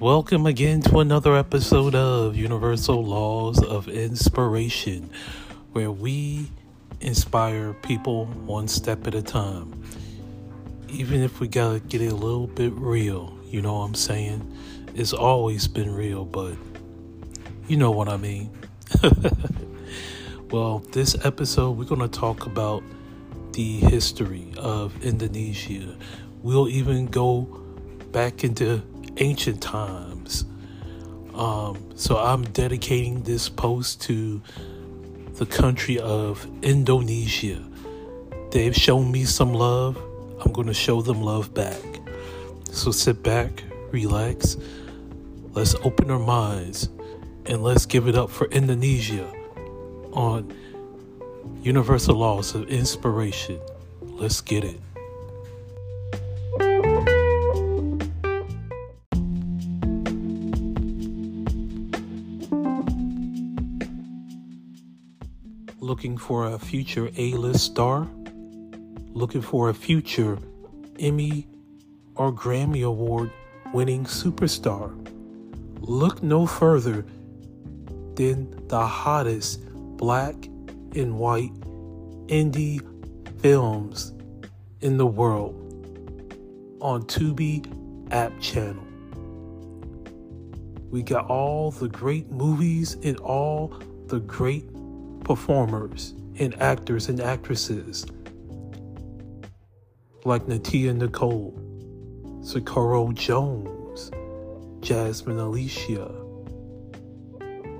Welcome again to another episode of Universal Laws of Inspiration, where we inspire people one step at a time. Even if we gotta get a little bit real, you know what I'm saying? It's always been real, but you know what I mean. well, this episode, we're gonna talk about the history of Indonesia. We'll even go back into ancient times. Um, so I'm dedicating this post to the country of Indonesia. They've shown me some love. I'm going to show them love back. So sit back, relax. Let's open our minds and let's give it up for Indonesia on Universal Laws of Inspiration. Let's get it. Looking for a future A list star? Looking for a future Emmy or Grammy Award winning superstar? Look no further than the hottest black and white indie films in the world on Tubi app channel. We got all the great movies and all the great performers and actors and actresses like Natia Nicole, Socorro Jones, Jasmine Alicia,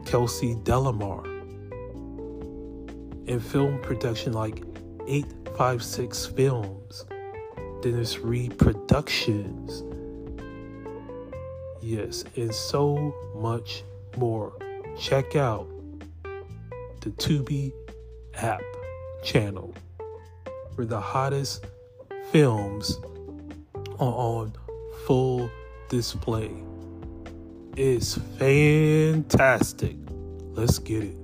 Kelsey Delamar, and film production like 856 Films, Dennis Reed Productions. Yes, and so much more. Check out the Tubi app channel where the hottest films are on full display. It's fantastic. Let's get it.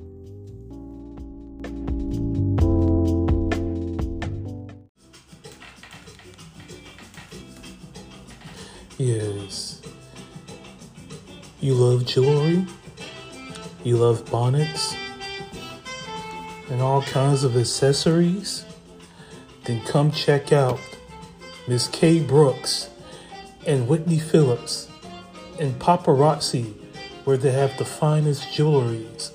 Yes. You love jewelry? You love bonnets? And all kinds of accessories? Then come check out Miss Kay Brooks and Whitney Phillips and Paparazzi, where they have the finest jewelries,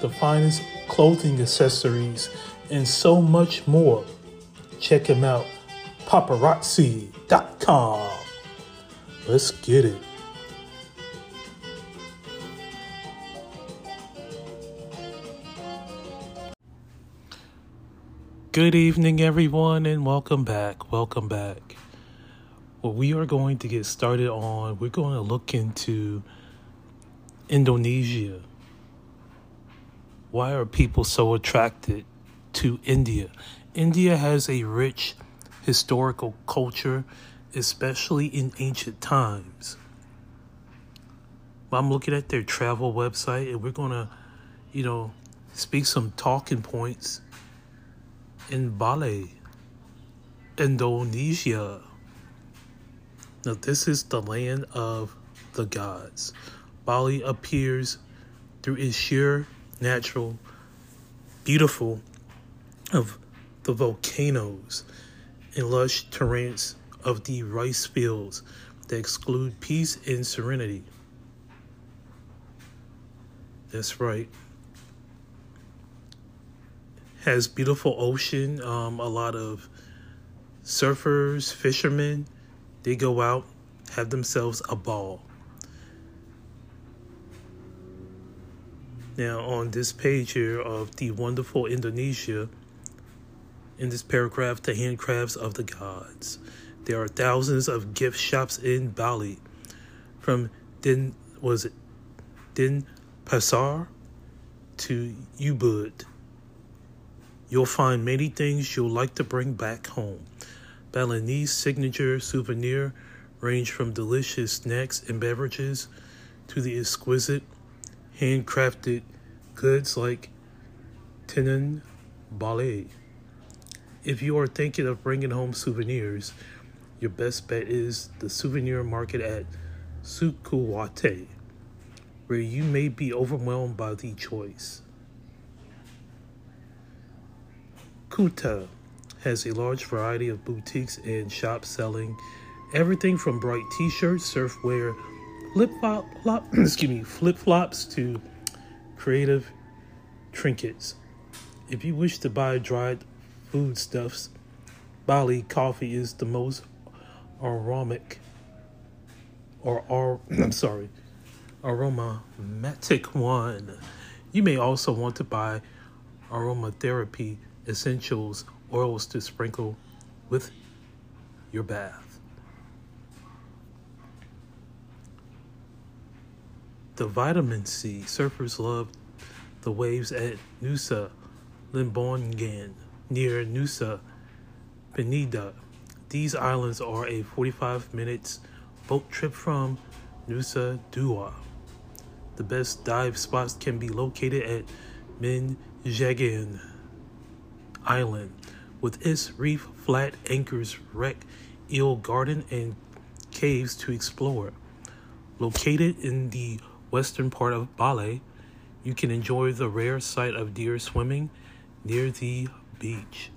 the finest clothing accessories, and so much more. Check them out. Paparazzi.com. Let's get it. Good evening, everyone, and welcome back. Welcome back. What we are going to get started on, we're going to look into Indonesia. Why are people so attracted to India? India has a rich historical culture, especially in ancient times. I'm looking at their travel website, and we're going to, you know, speak some talking points in Bali, Indonesia. Now, this is the land of the gods. Bali appears through its sheer natural, beautiful of the volcanoes and lush terrains of the rice fields that exclude peace and serenity. That's right has beautiful ocean. Um, a lot of surfers, fishermen, they go out, have themselves a ball. Now, on this page here of the wonderful Indonesia, in this paragraph, the handcrafts of the gods. There are thousands of gift shops in Bali, from Din was it Din Pasar to Ubud. You'll find many things you'll like to bring back home. Balinese signature souvenir range from delicious snacks and beverages to the exquisite handcrafted goods like tenun ballet. If you are thinking of bringing home souvenirs, your best bet is the souvenir market at Sukawati, where you may be overwhelmed by the choice. Kuta has a large variety of boutiques and shops selling everything from bright t-shirts, surfwear, flip flop, flop excuse me, flip flops to creative trinkets. If you wish to buy dried foodstuffs, Bali coffee is the most aromatic or, or I'm sorry, aromatic one. You may also want to buy aromatherapy essentials oils to sprinkle with your bath. The vitamin C surfers love the waves at Nusa Lembongan near Nusa Penida. These islands are a 45 minutes boat trip from Nusa Dua. The best dive spots can be located at Menjangan Island with its reef flat anchors, wreck, eel garden, and caves to explore. Located in the western part of Bali, you can enjoy the rare sight of deer swimming near the beach.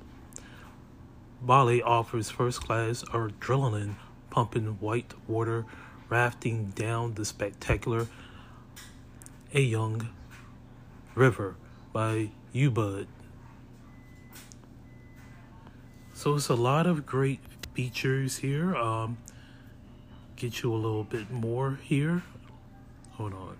Bali offers first class adrenaline pumping white water rafting down the spectacular Ayung River by Ubud. So it's a lot of great features here. Um, get you a little bit more here. Hold on.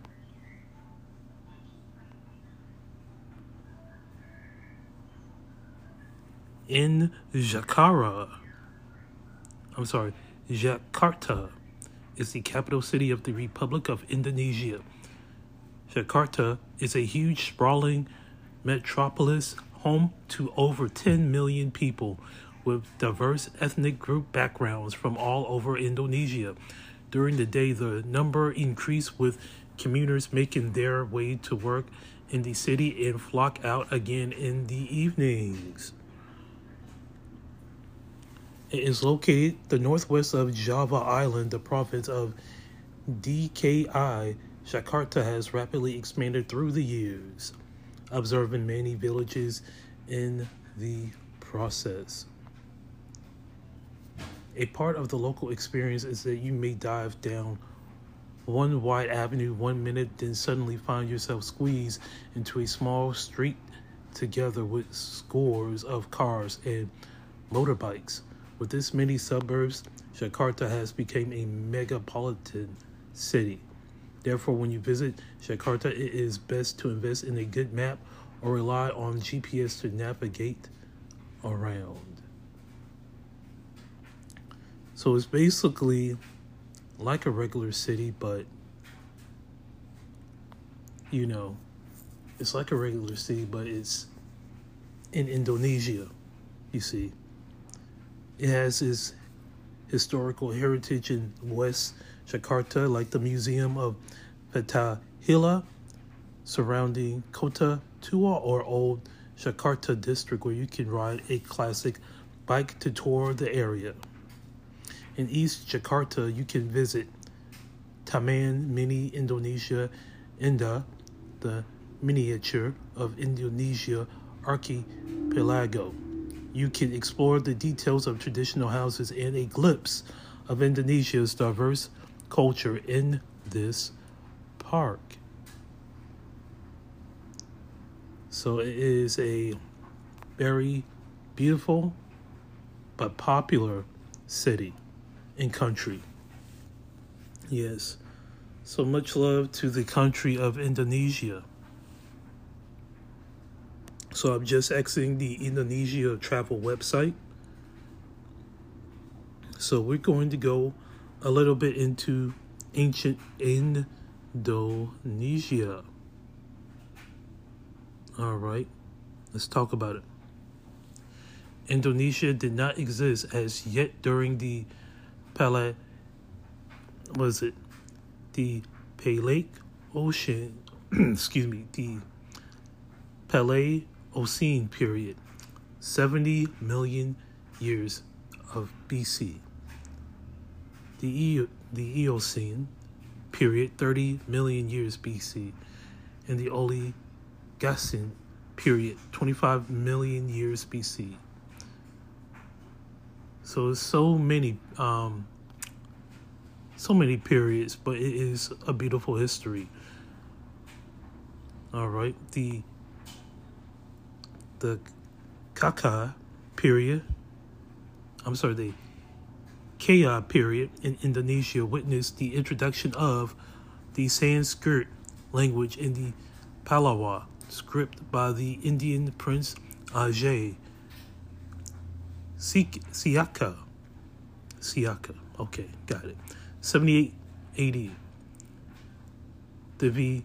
In Jakarta, I'm sorry, Jakarta is the capital city of the Republic of Indonesia. Jakarta is a huge, sprawling metropolis home to over 10 million people with diverse ethnic group backgrounds from all over Indonesia. During the day, the number increased with commuters making their way to work in the city and flock out again in the evenings. It is located the northwest of Java Island, the province of DKI. Jakarta has rapidly expanded through the years, observing many villages in the process. A part of the local experience is that you may dive down one wide avenue one minute, then suddenly find yourself squeezed into a small street together with scores of cars and motorbikes. With this many suburbs, Jakarta has become a megapolitan city. Therefore, when you visit Jakarta, it is best to invest in a good map or rely on GPS to navigate around. So it's basically like a regular city, but you know, it's like a regular city, but it's in Indonesia, you see. It has its historical heritage in West Jakarta, like the Museum of Fatahillah, surrounding Kota Tua or Old Jakarta district, where you can ride a classic bike to tour the area. In East Jakarta, you can visit Taman Mini Indonesia Indah, the miniature of Indonesia archipelago. You can explore the details of traditional houses and a glimpse of Indonesia's diverse culture in this park. So it is a very beautiful but popular city and country. Yes. So much love to the country of Indonesia. So I'm just exiting the Indonesia travel website. So we're going to go a little bit into ancient Indonesia. All right, let's talk about it. Indonesia did not exist as yet during the Pale was it the Paleocean Ocean excuse me the Paleocene period 70 million years of BC the e- the Eocene period, 30 million years BC. and the Oligocene period, 25 million years BC. So there's so many, um, so many periods, but it is a beautiful history. All right, the the Kaka period. I'm sorry, the Kaya period in Indonesia witnessed the introduction of the Sanskrit language in the Pallawa script by the Indian Prince Ajay Siaka. Siaka. Okay, got it. 78 AD. The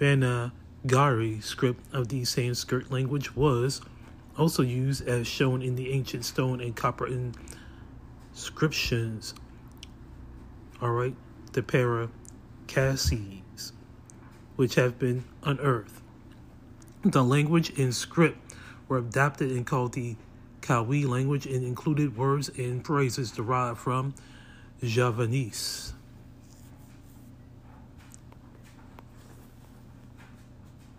Devanagari script of the Sanskrit language was also used as shown in the ancient stone and copper inscriptions. All right, the Paracasses, which have been unearthed. The language and script were adapted and called the Kawi language and included words and phrases derived from Javanese.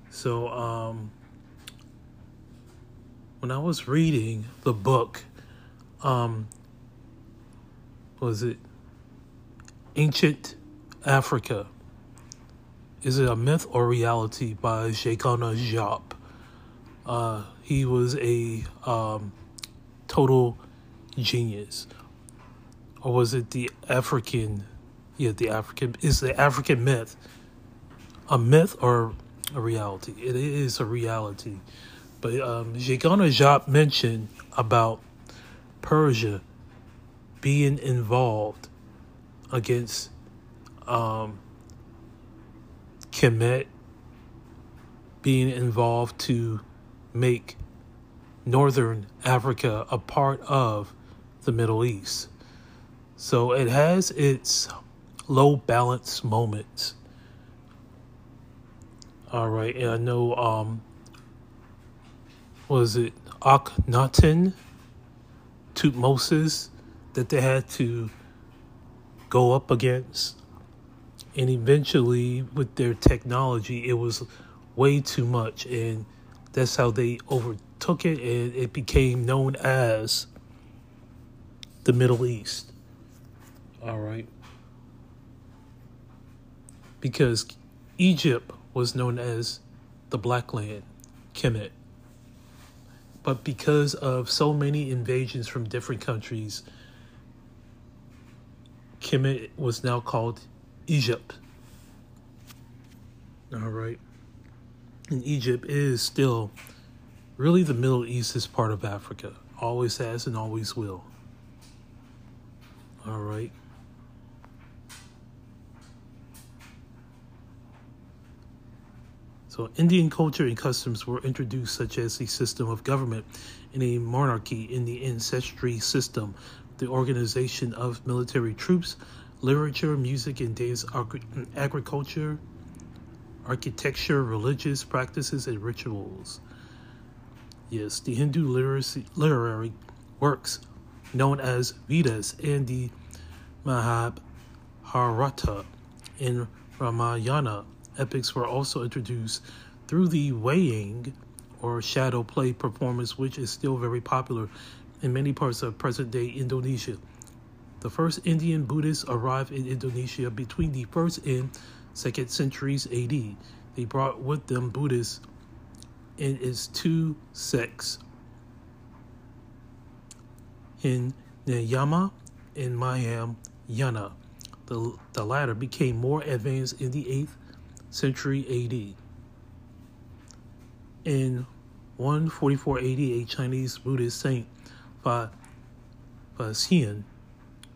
So, um, when I was reading the book, um, was it Ancient Africa? Is it a myth or reality by Jacona Diop? Uh, he was a um, total genius. Or was it the African? Yeah, the African. Is the African myth a myth or a reality? It is a reality. But um, Jacona Diop mentioned about Persia being involved against um, Kemet being involved to make Northern Africa a part of the Middle East. So it has its low balance moments. All right, and I know um was it Akhenaten, Tuthmosis that they had to go up against and eventually with their technology it was way too much and that's how they overtook it and it became known as the middle east all right because egypt was known as the black land kemet but because of so many invasions from different countries kemet was now called Egypt. All right. And Egypt is still really the Middle East is part of Africa. Always has and always will. All right. So, Indian culture and customs were introduced, such as the system of government in a monarchy in the ancestry system, the organization of military troops, literature, music, and dance, agriculture, architecture, religious practices, and rituals. Yes, the Hindu literacy, literary works known as Vedas and the Mahabharata and Ramayana epics were also introduced through the wayang or shadow play performance, which is still very popular in many parts of present day Indonesia. The first Indian Buddhists arrived in Indonesia between the 1st and 2nd centuries AD. They brought with them Buddhists in its two sects, in Nayama and Mahayana. The, the latter became more advanced in the 8th century AD. In 144 AD, a Chinese Buddhist saint, Fa Xian,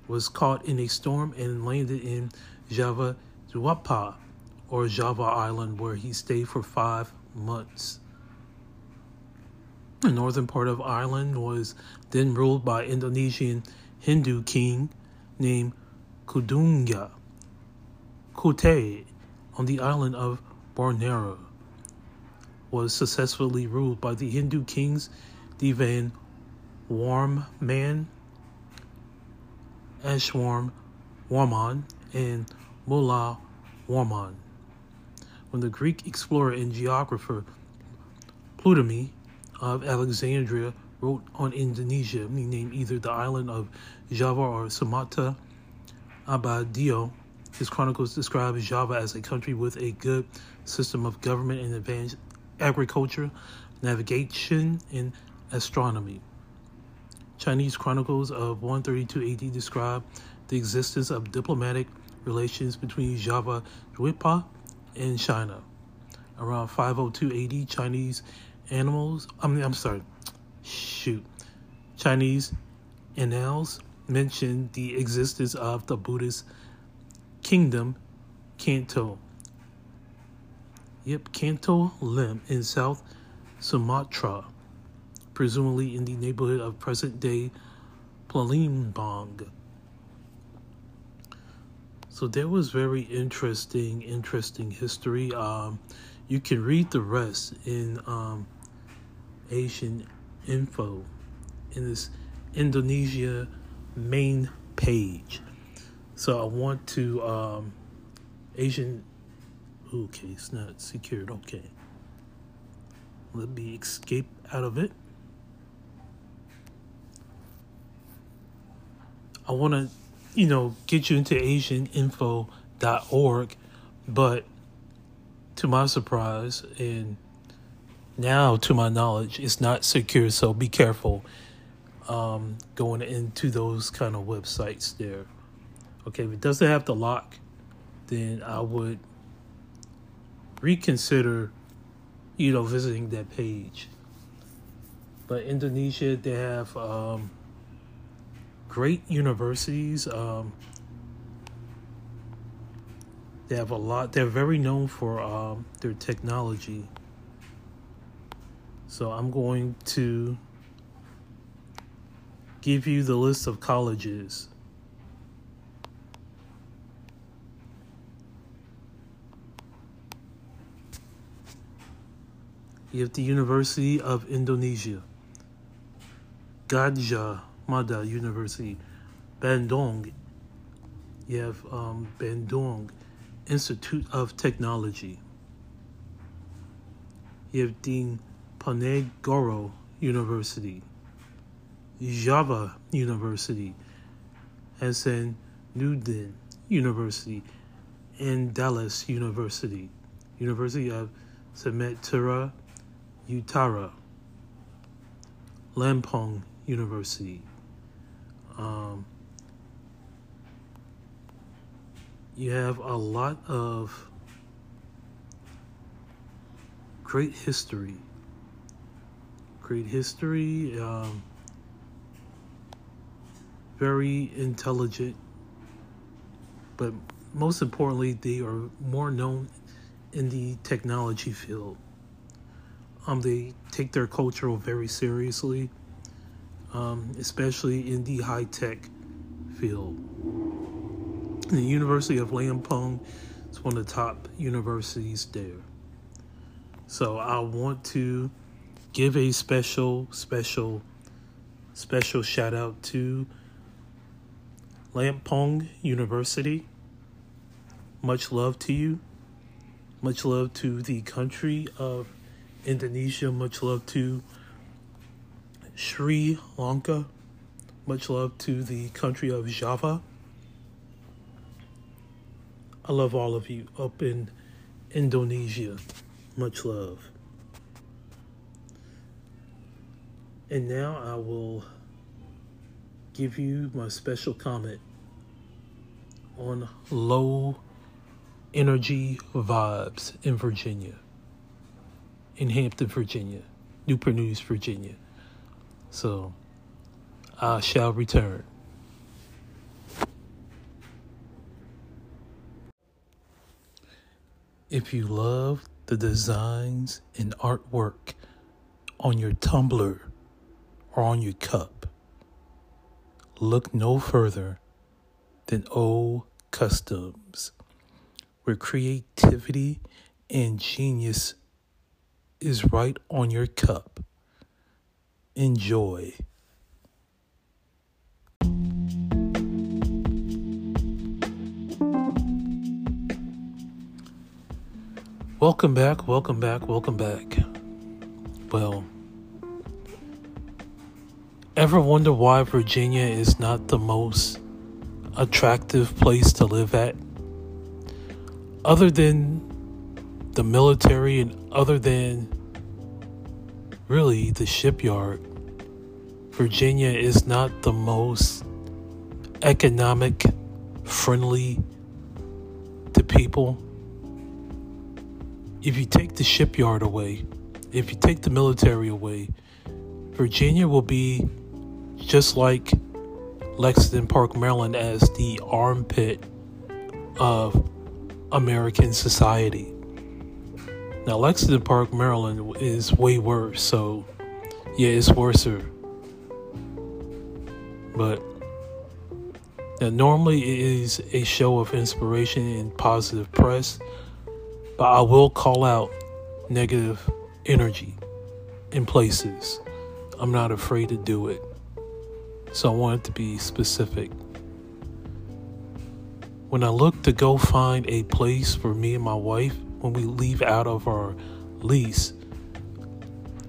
was caught in a storm and landed in Java Dwipa, or Java Island, where he stayed for five months. The northern part of Ireland was then ruled by Indonesian Hindu king named Kudungga Kutai on the island of Borneo was successfully ruled by the Hindu kings Devan Warman Ashwarm Warman and Mullah Warman. When the Greek explorer and geographer Ptolemy of Alexandria wrote on Indonesia, he named either the island of Java or Sumatra Abadio. His chronicles describe Java as a country with a good system of government and advanced agriculture, navigation, and astronomy. Chinese chronicles of 132 AD describe the existence of diplomatic relations between Java Dwipa and China. Around 502 AD, Chinese animals, I mean, I'm sorry, shoot, Chinese annals mention the existence of the Buddhist kingdom, Kanto. Yep, Kanto Lim in South Sumatra, presumably in the neighborhood of present day Palembang. So there was very interesting, interesting history. Um, you can read the rest in um, Asian info in this Indonesia main page. So I want to um, Asian. Okay, it's not secured. Okay, let me escape out of it. I want to, you know, get you into AsianInfo.org, but to my surprise and now to my knowledge it's not secure so be careful um, going into those kind of websites there. Okay if it doesn't have the lock then i would reconsider you know visiting that page. But indonesia they have um, great universities um, they have a lot they're very known for um, their technology so I'm going to give you the list of colleges. You have the University of Indonesia, Gadjah Mada University, Bandung. You have um, Bandung Institute of Technology. You have Dean Ponegoro University, Java University, Hasanuddin University, Andalas University, University of Sumatera Utara, Lampung University. Um, you have a lot of great history great history, um, very intelligent, but most importantly, they are more known in the technology field. Um, they take their culture very seriously, um, especially in the high tech field. The University of Lampung is one of the top universities there. So I want to give a special, special, special shout out to Lampung University. Much love to you. Much love to the country of Indonesia. Much love to Sri Lanka. Much love to the country of Java. I love all of you up in Indonesia. Much love. And now I will give you my special comment on low energy vibes in Virginia, in Hampton, Virginia, Newport News, Virginia. So I shall return. If you love the designs and artwork on your tumbler, on your cup, look no further than O Customs, where creativity and genius is right on your cup. Enjoy. Welcome back, welcome back, welcome back. Well, ever wonder why Virginia is not the most attractive place to live at? Other than the military and other than really the shipyard, Virginia is not the most economic friendly to people if you take the shipyard away, if you take the military away, Virginia will be just like Lexington Park, Maryland, as the armpit of American society. Now, Lexington Park, Maryland is way worse, so yeah, it's worser. But now, normally it is a show of inspiration and positive press but I will call out negative energy in places. I'm not afraid to do it. So I wanted to be specific. When I look to go find a place for me and my wife when we leave out of our lease,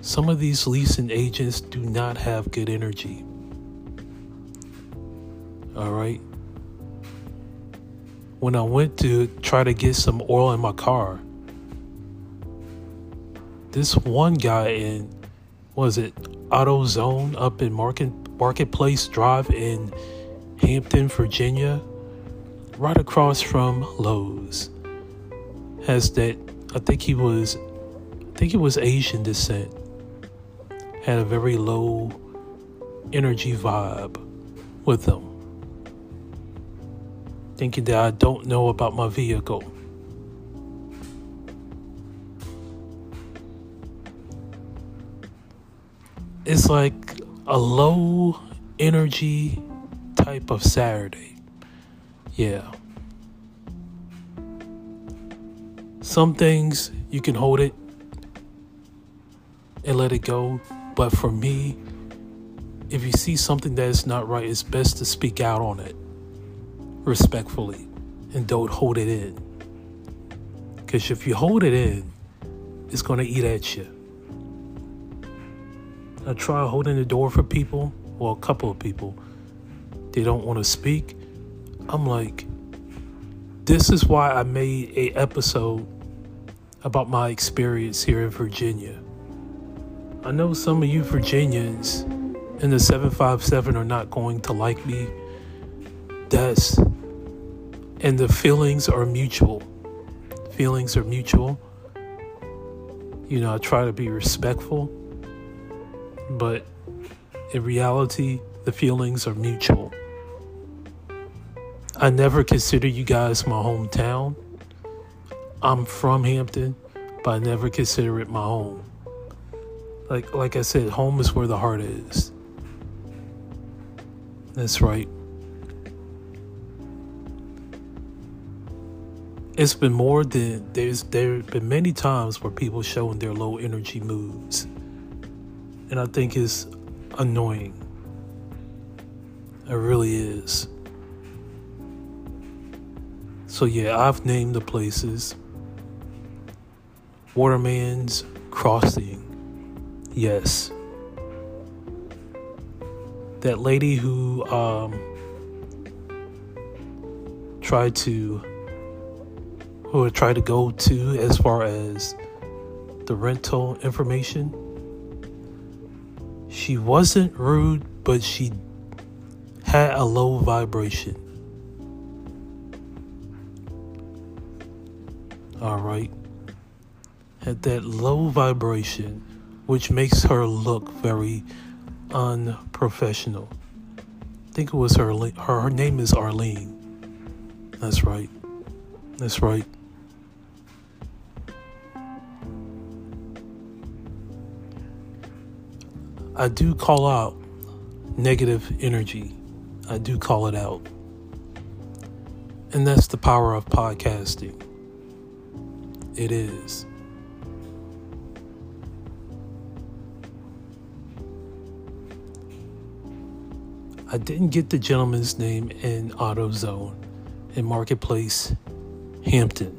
some of these leasing agents do not have good energy. All right when I went to try to get some oil in my car, this one guy in was it AutoZone up in Market Marketplace Drive in Hampton, Virginia, right across from Lowe's, has that I think he was I think he was Asian descent. Had a very low energy vibe with him thinking that I don't know about my vehicle. It's like a low energy type of Saturday. Yeah. Some things you can hold it and let it go, but for me, if you see something that is not right, it's best to speak out on it respectfully and don't hold it in. Because if you hold it in, it's going to eat at you. I try holding the door for people, well, a couple of people. They don't want to speak. I'm like, this is why I made a episode about my experience here in Virginia. I know some of you Virginians in the 757 are not going to like me. That's and the feelings are mutual. Feelings are mutual. You know, I try to be respectful, but in reality, the feelings are mutual. I never consider you guys my hometown. I'm from Hampton, but I never consider it my home. Like like I said, home is where the heart is. That's right. it's been more than there's there been many times where people showing their low energy moods and i think it's annoying. It really is. So yeah i've named the places. Waterman's crossing. Yes. That lady who um, tried to who try to go to as far as the rental information. She wasn't rude, but she had a low vibration. All right. Had that low vibration, which makes her look very unprofessional. I think it was her, her, her name is Arlene. That's right. That's right. I do call out negative energy. I do call it out. And that's the power of podcasting. It is. I didn't get the gentleman's name in AutoZone in Marketplace, Hampton.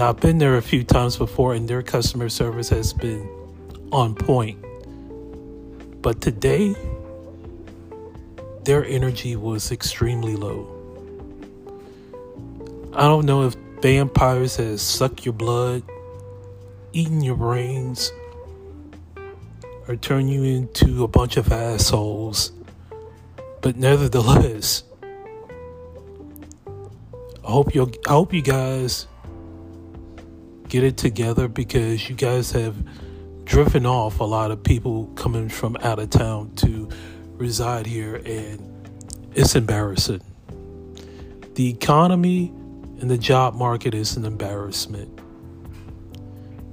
Now, I've been there a few times before, and their customer service has been on point. But today, their energy was extremely low. I don't know if vampires has sucked your blood, eaten your brains, or turned you into a bunch of assholes. But nevertheless, I hope you I hope you guys get it together because you guys have driven off a lot of people coming from out of town to reside here and it's embarrassing. The economy and the job market is an embarrassment.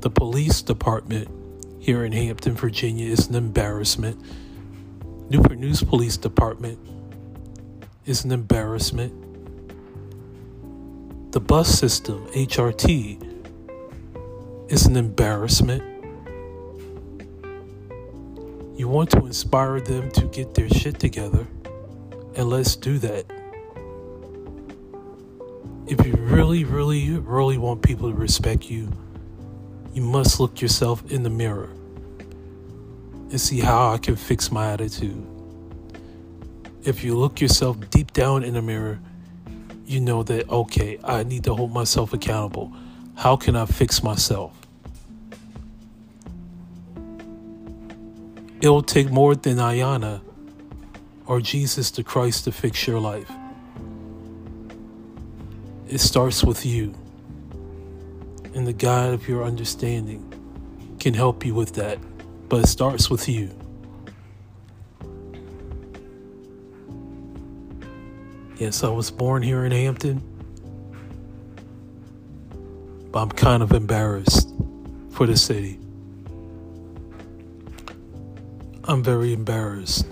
The police department here in Hampton, Virginia is an embarrassment. Newport News Police Department is an embarrassment. The bus system, HRT, is an embarrassment. You want to inspire them to get their shit together, and let's do that. If you really, really, really want people to respect you, you must look yourself in the mirror and see how I can fix my attitude. If you look yourself deep down in the mirror, you know that, okay, I need to hold myself accountable. How can I fix myself? It'll take more than Ayana or Jesus the Christ to fix your life. It starts with you. And the God of your understanding can help you with that. But it starts with you. Yes, I was born here in Hampton. I'm kind of embarrassed for the city. I'm very embarrassed.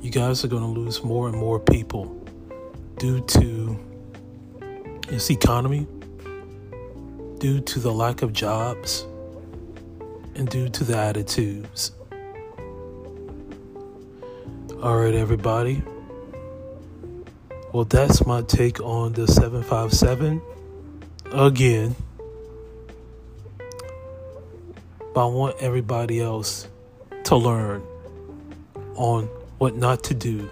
You guys are going to lose more and more people due to this economy, due to the lack of jobs, and due to the attitudes. All right, everybody. Well, that's my take on the 757. Again, but I want everybody else to learn on what not to do.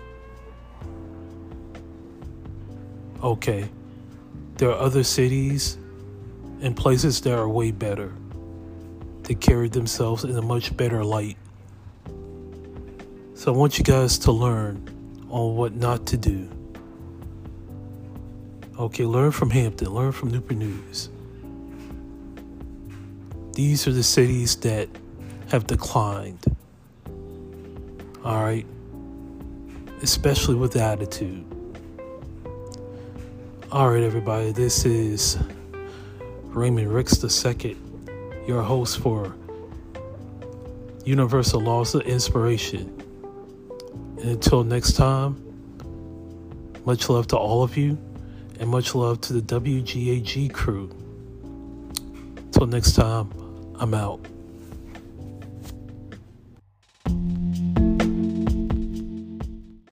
Okay, there are other cities and places that are way better. They carry themselves in a much better light. So I want you guys to learn on what not to do. Okay, learn from Hampton, learn from Newport News. These are the cities that have declined. All right. Especially with attitude. All right, everybody. This is Raymond Ricks II, your host for Universal Laws of Inspiration. And until next time, much love to all of you, and much love to the WGAG crew. Till next time, I'm out.